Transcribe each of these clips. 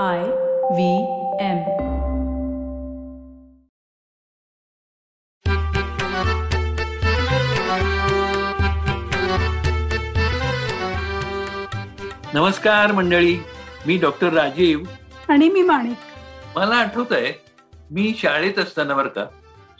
I V M. नमस्कार मंडळी मी doctor Rajiv. आणि मी माणिक. मला आठवत आहे मी शाळेत असताना बरं का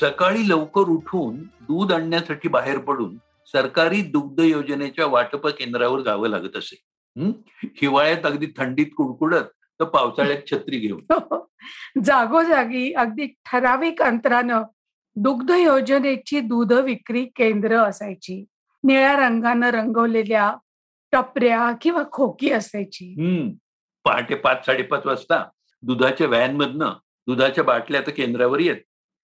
सकाळी लवकर उठून दूध आणण्यासाठी बाहेर पडून सरकारी दुग्ध योजनेच्या वाटप केंद्रावर जावं लागत असे. हं? हिवाळ्यात अगदी थंडीत कुडकुडत तर पावसाळ्यात छत्री घेऊन. जागोजागी अगदी ठराविक अंतरानं दुग्ध योजनेची दूध विक्री केंद्र असायची. निळ्या रंगानं रंगवलेल्या टपऱ्या किंवा खोकी असायची. पहाटे पाच साडेपाच वाजता दुधाच्या व्हॅन मधनं दुधाच्या बाटल्या आता केंद्रावर येत.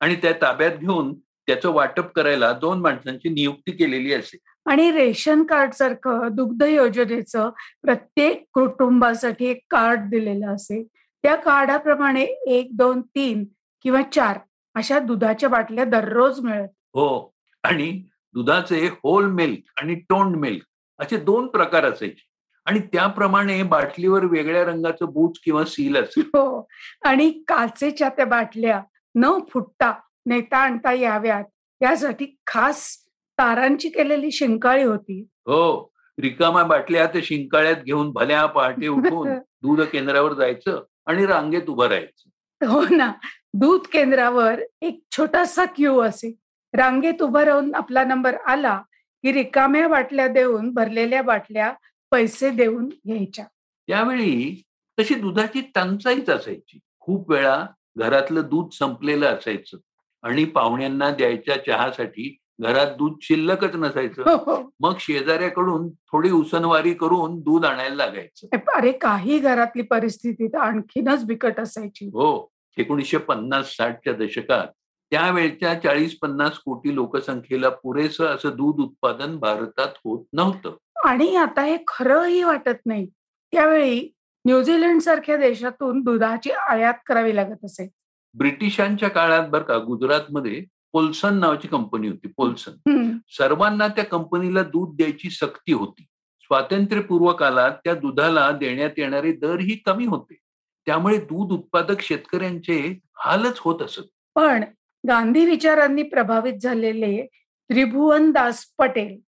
आणि त्या ताब्यात घेऊन त्याचं वाटप करायला दोन माणसांची नियुक्ती केलेली असे. आणि रेशन कार्ड सारखं दुग्ध योजनेचं प्रत्येक कुटुंबासाठी एक कार्ड दिलेलं असे त्या कार्डाप्रमाणे एक दोन तीन किंवा चार अशा दुधाच्या बाटल्या दररोज मिळत. हो. आणि दुधाचे होल मिल्क आणि टोंड मिल्क असे दोन प्रकार असायचे. आणि त्याप्रमाणे बाटलीवर वेगळ्या रंगाचं बूच किंवा सील असे हो. आणि काचेच्या त्या बाटल्या न फुटता नेता आणता याव्यात. यासाठी खास तारांची केलेली शिंकाळी होती. हो. रिकामा बाटल्या त्या शिंकाळ्यात घेऊन भल्या पहाटे उठून दूध केंद्रावर जायचं आणि रांगेत उभं राहायचं. हो ना. दूध केंद्रावर एक छोटासा क्यू असे. रांगेत उभं राहून आपला नंबर आला की रिकाम्या बाटल्या देऊन भरलेल्या बाटल्या पैसे देऊन घ्यायच्या. त्यावेळी तशी दुधाची टंचाईच असायची. खूप वेळा घरातलं दूध संपलेलं असायचं आणि पाहुण्यांना द्यायच्या चहासाठी घरात दूध शिल्लकच नसायचं. हो, हो. मग शेजाऱ्याकडून थोडी उसनवारी करून दूध आणायला लागायचं. अरे काही घरातली परिस्थिती तर आणखीनच बिकट असायची. हो एकोणीसशे पन्नास साठच्या दशकात. त्यावेळच्या चाळीस पन्नास कोटी लोकसंख्येला पुरेसं असं दूध उत्पादन भारतात होत नव्हतं. आणि आता हे खरंही वाटत नाही. त्यावेळी न्यूझीलंड सारख्या देशातून दुधाची आयात करावी लागत असे. ब्रिटिशांच्या काळात बरं का गुजरातमध्ये पोल्सन नावाची कंपनी होती पोल्सन. सर्वांना त्या कंपनीला दूध द्यायची सक्ती होती. स्वातंत्र्यपूर्व काळात त्या दुधाला देण्यात येणारे दरही कमी होते. त्यामुळे दूध उत्पादक शेतकऱ्यांचे हालच होत असत. पण गांधी विचारांनी प्रभावित झालेले त्रिभुवन दास पटेल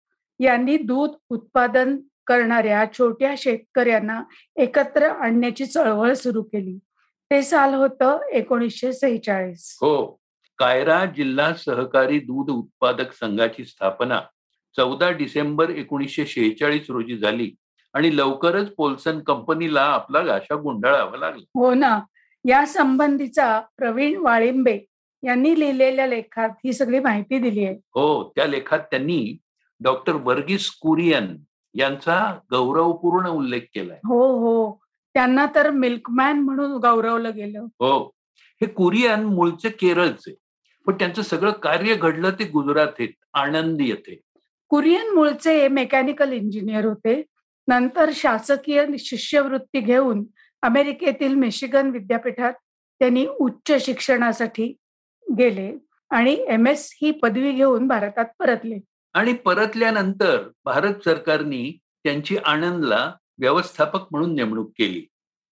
यांनी दूध उत्पादन करणाऱ्या छोट्या शेतकऱ्यांना एकत्र आणण्याची चळवळ सुरू केली. ते साल होतं एकोणीसशे सेहेचाळीस. हो. कायरा जिल्हा सहकारी दूध उत्पादक संघाची स्थापना चौदा डिसेंबर एकोणीसशे शेहेचाळीस रोजी झाली आणि लवकरच पोल्सन कंपनीला आपला गाशा गुंडाळावा लागला. हो ना. या संबंधीचा प्रवीण वाळिंबे यांनी लिहिलेल्या लेखात ही सगळी माहिती दिली आहे. हो त्या लेखात त्यांनी डॉक्टर वर्गीस कुरियन यांचा गौरवपूर्ण उल्लेख केलाय. हो हो. त्यांना तर मिल्कमॅन म्हणून गौरवलं गेलं. हो. हे कुरियन मूळचे केरळचे. पण त्यांचं सगळं कार्य घडलं ते गुजरात येत आनंद येथे. कुरियन मूळचे मेकॅनिकल इंजिनियर होते. नंतर शासकीय शिष्यवृत्ती घेऊन अमेरिकेतील मिशिगन विद्यापीठात त्यांनी उच्च शिक्षणासाठी गेले आणि एम एस ही पदवी घेऊन भारतात परतले. आणि परतल्यानंतर भारत सरकारने त्यांची आनंदला व्यवस्थापक म्हणून नेमणूक केली.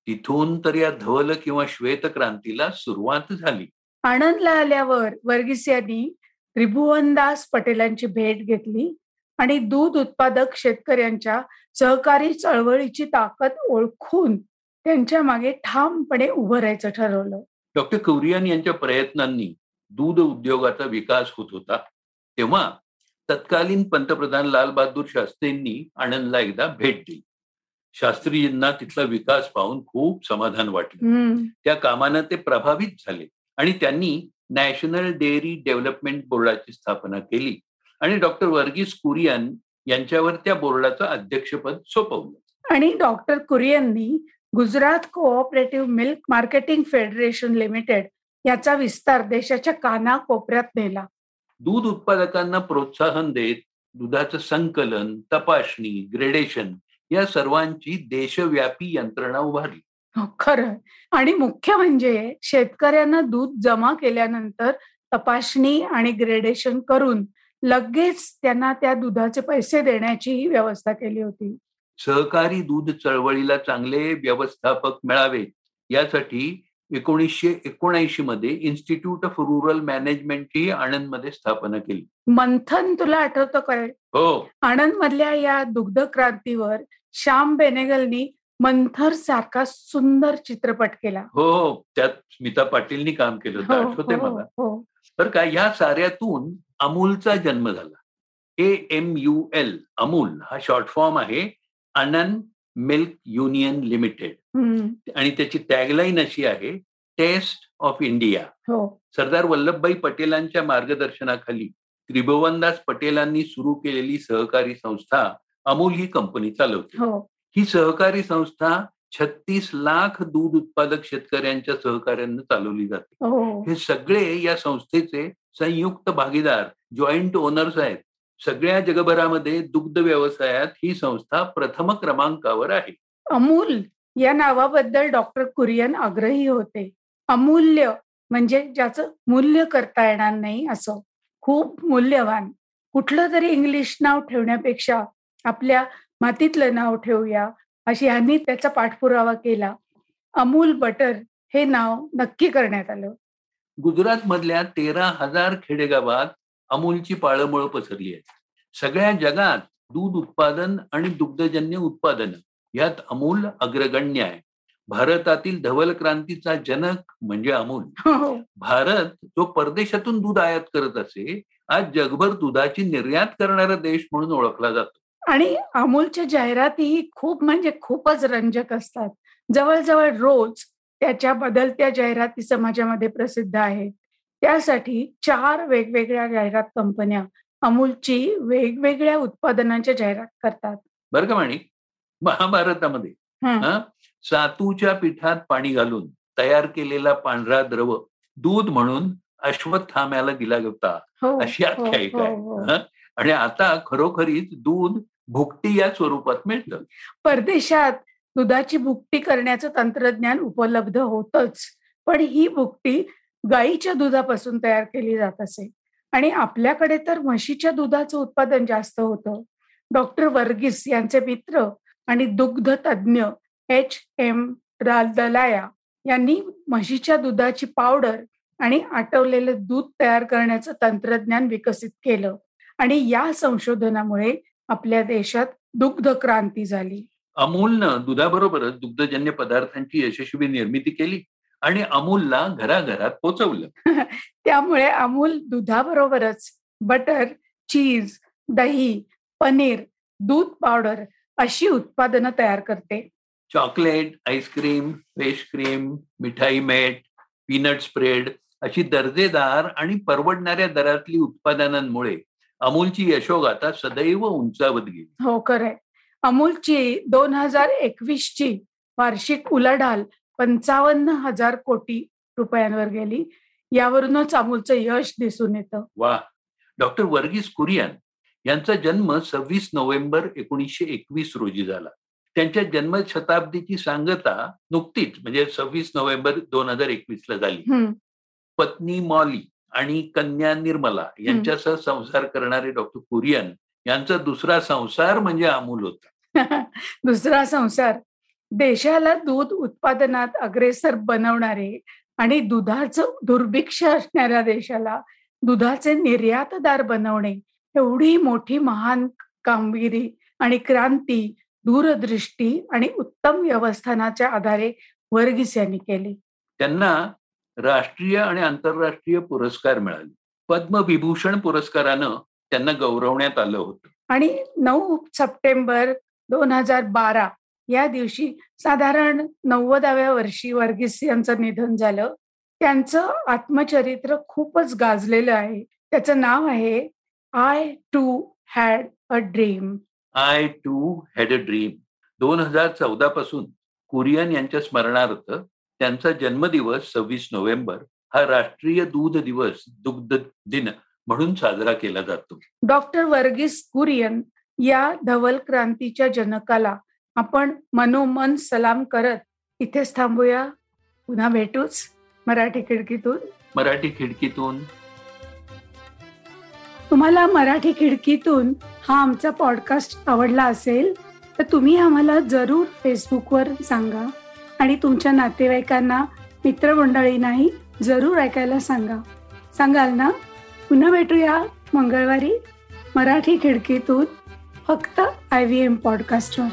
तिथून तर या धवल किंवा श्वेत क्रांतीला सुरुवात झाली. आनंदला आल्यावर वर्गीस यांनी त्रिभुवनदास पटेलांची भेट घेतली आणि दूध उत्पादक शेतकऱ्यांच्या सहकारी चळवळीची ताकद ओळखून त्यांच्या मागे ठामपणे उभं राहायचं ठरवलं. डॉक्टर कुरियन यांच्या प्रयत्नांनी दूध उद्योगाचा विकास होत होता. तेव्हा तत्कालीन पंतप्रधान लाल बहादूर शास्त्रींनी आनंदला एकदा भेट दिली. शास्त्रीजींना तिथला विकास पाहून खूप समाधान वाटलं. त्या कामानं ते प्रभावित झाले. आणि त्यांनी नॅशनल डेअरी डेव्हलपमेंट बोर्डाची स्थापना केली. आणि डॉक्टर वर्गीस कुरियन यांच्यावर त्या बोर्डाचं अध्यक्षपद सोपवलं. आणि doctor कुरियननी Gujarat cooperative milk marketing federation limited याचा विस्तार देशाच्या काना कोपऱ्यात नेला. दूध उत्पादकांना प्रोत्साहन देत दुधाचं संकलन तपासणी ग्रेडेशन या सर्वांची देशव्यापी यंत्रणा उभारली. खरं. आणि मुख्य म्हणजे शेतकऱ्यांना दूध जमा केल्यानंतर तपासणी आणि ग्रेडेशन करून लगेच त्यांना त्या दुधाचे पैसे देण्याचीही व्यवस्था केली होती. सहकारी दूध चळवळीला चांगले व्यवस्थापक मिळावेत यासाठी एकोणीसशे एकोणऐंशी मध्ये इन्स्टिट्यूट ऑफ रुरल मॅनेजमेंटची आनंदमध्ये स्थापना केली. मंथन तुला आठवतं काय हो. आनंद मधल्या या दुग्ध क्रांतीवर श्याम बेनेगलनी मंथर सारखा सुंदर चित्रपट केला. हो हो. त्यात स्मिता पाटीलनी काम केलं होतं. हो, आठवते हो, मला. तर काय ह्या साऱ्यातून अमूलचा जन्म झाला. A M U L Amul. हा शॉर्ट फॉर्म आहे. Anand milk union limited. आणि त्याची टॅगलाईन अशी आहे taste of India. Sardar Vallabhbhai पटेलांच्या मार्गदर्शनाखाली त्रिभुवनदास पटेलांनी सुरू केलेली सहकारी संस्था अमूल ही कंपनी चालवते. हो सहकारी संस्था छत्तीस लाख दूध उत्पादक शेतकऱ्यांच्या सहकार्यानं चालवली जाते. हो. हे सगळे या संस्थेचे संयुक्त भागीदार जॉईंट ओनर्स आहेत. सगळ्या जगभरामध्ये दुग्ध व्यवसायात ही संस्था प्रथम क्रमांकावर आहे. अमूल या नावाबद्दल डॉक्टर कुरियन आग्रही होते. अमूल्य म्हणजे ज्याचं मूल्य करता येणार नाही असं. खूप मूल्यवान. कुठलं तरी इंग्लिश नाव ठेवण्यापेक्षा आपल्या मातीतलं नाव ठेवूया. अशी ह्यांनी त्याचा पाठपुरावा केला. अमूल बटर हे नाव नक्की करण्यात आलं. गुजरात मधल्या तेरा हजार खेडेगावात अमूलची पाळंमुळं पसरली आहेत. सगळ्या जगात दूध उत्पादन आणि दुग्धजन्य उत्पादन यात अमूल अग्रगण्य आहे. भारतातील धवल क्रांतीचा जनक म्हणजे अमूल. हो. भारत जो परदेशातून दूध आयात करत असे आज जगभर दुधाची निर्यात करणारा देश म्हणून ओळखला जातो. आणि अमूलच्या जाहिरातीही खूप म्हणजे खूपच रंजक असतात. जवळजवळ रोज त्याच्या बदलत्या जाहिराती समाजामध्ये प्रसिद्ध आहेत. त्यासाठी चार वेगवेगळ्या जाहिरात कंपन्या अमूलची वेगवेगळ्या उत्पादनांच्या जाहिरात करतात. बरं का माणिक? महाभारतामध्ये सातूच्या पिठात पाणी घालून तयार केलेला पांढरा द्रव दूध म्हणून अश्वत्थाम्याला दिला होता. हो अशी आख्यायिका हो, आहे. हं? आणि आता खरोखरीच दूध भुकटी या स्वरूपात मिळतं. परदेशात दुधाची भुकटी करण्याचं तंत्रज्ञान उपलब्ध होतच पण ही भुकटी गाईच्या दुधापासून तयार केली जात असे. आणि आपल्याकडे तर म्हशीच्या दुधाचं उत्पादन जास्त होतं. डॉक्टर वर्गीस यांचे मित्र आणि दुग्ध तज्ज्ञ एच एम दलाया यांनी म्हशीच्या दुधाची पावडर आणि आटवलेलं दूध तयार करण्याचं तंत्रज्ञान विकसित केलं. आणि या संशोधनामुळे आपल्या देशात दुग्ध क्रांती झाली अमूलनं दुधाबरोबरच दुग्धजन्य पदार्थांची यशस्वी निर्मिती केली आणि अमूलला घराघरात पोचवलं. त्यामुळे अमूल दुधाबरोबरच बटर चीज दही पनीर दूध पावडर अशी उत्पादनं तयार करते. Chocolate ice cream fresh cream मिठाई मेट पीनट स्प्रेड अशी दर्जेदार आणि परवडणाऱ्या दरातली उत्पादनांमुळे अमूलची यशोगाथा सदैव उंचावत गेली. हो खरंय. अमूलची दोन हजार एकवीस ची वार्षिक उलाढाल पंचावन्न हजार कोटी रुपयांवर गेली. यावरूनच अमूलचं यश दिसून येतं. वा डॉक्टर वर्गीस कुरियन यांचा जन्म सव्वीस नोव्हेंबर एकोणीसशे एकवीस रोजी झाला. त्यांच्या जन्मशताब्दीची सांगता नुकतीच म्हणजे सव्वीस नोव्हेंबर दोन हजार एकवीस ला झाली. पत्नी मॉली आणि कन्या निर्मला यांच्यासह संसार करणारे डॉक्टर कुरियन यांचा दुसरा संसार म्हणजे अमूल होता. दुसरा संसार. देशाला दूध उत्पादनात अग्रेसर बनवणारे आणि दुधाचं दुर्भिक्ष असणाऱ्या देशाला दुधाचे निर्यातदार बनवणे एवढी मोठी महान कामगिरी आणि क्रांती दूरदृष्टी आणि उत्तम व्यवस्थानाच्या आधारे वर्गीस यांनी केली. त्यांना राष्ट्रीय आणि आंतरराष्ट्रीय पुरस्कार मिळाले. पद्मविभूषण पुरस्कारानं त्यांना गौरवण्यात आलं होतं. आणि नऊ सप्टेंबर दोन हजार बारा या दिवशी साधारण नव्वदाव्या वर्षी वर्गीस यांचं निधन झालं. त्यांचं आत्मचरित्र खूपच गाजलेलं आहे. त्याचं नाव आहे I too had a dream I too had a dream दोन हजार चौदा पासून कुरियन यांच्या स्मरणार्थ त्यांचा जन्मदिवस सव्वीस नोव्हेंबर हा राष्ट्रीय दूध दिवस दुग्ध दिन म्हणून साजरा केला जातो. डॉक्टर वर्गीस कुरियन या धवल क्रांतीच्या जनकाला आपण मनोमन सलाम करत इथेच थांबूया. पुन्हा भेटूच मराठी खिडकीतून. मराठी खिडकीतून. तुम्हाला मराठी खिडकीतून हा आमचा पॉडकास्ट आवडला असेल तर तुम्ही आम्हाला जरूर फेसबुकवर सांगा. आणि तुमच्या नातेवाईकांना मित्रमंडळींनाही जरूर ऐकायला सांगा. सांगाल ना? पुन्हा भेटूया मंगळवारी मराठी खिडकीतून फक्त आय व्ही एम पॉडकास्टवर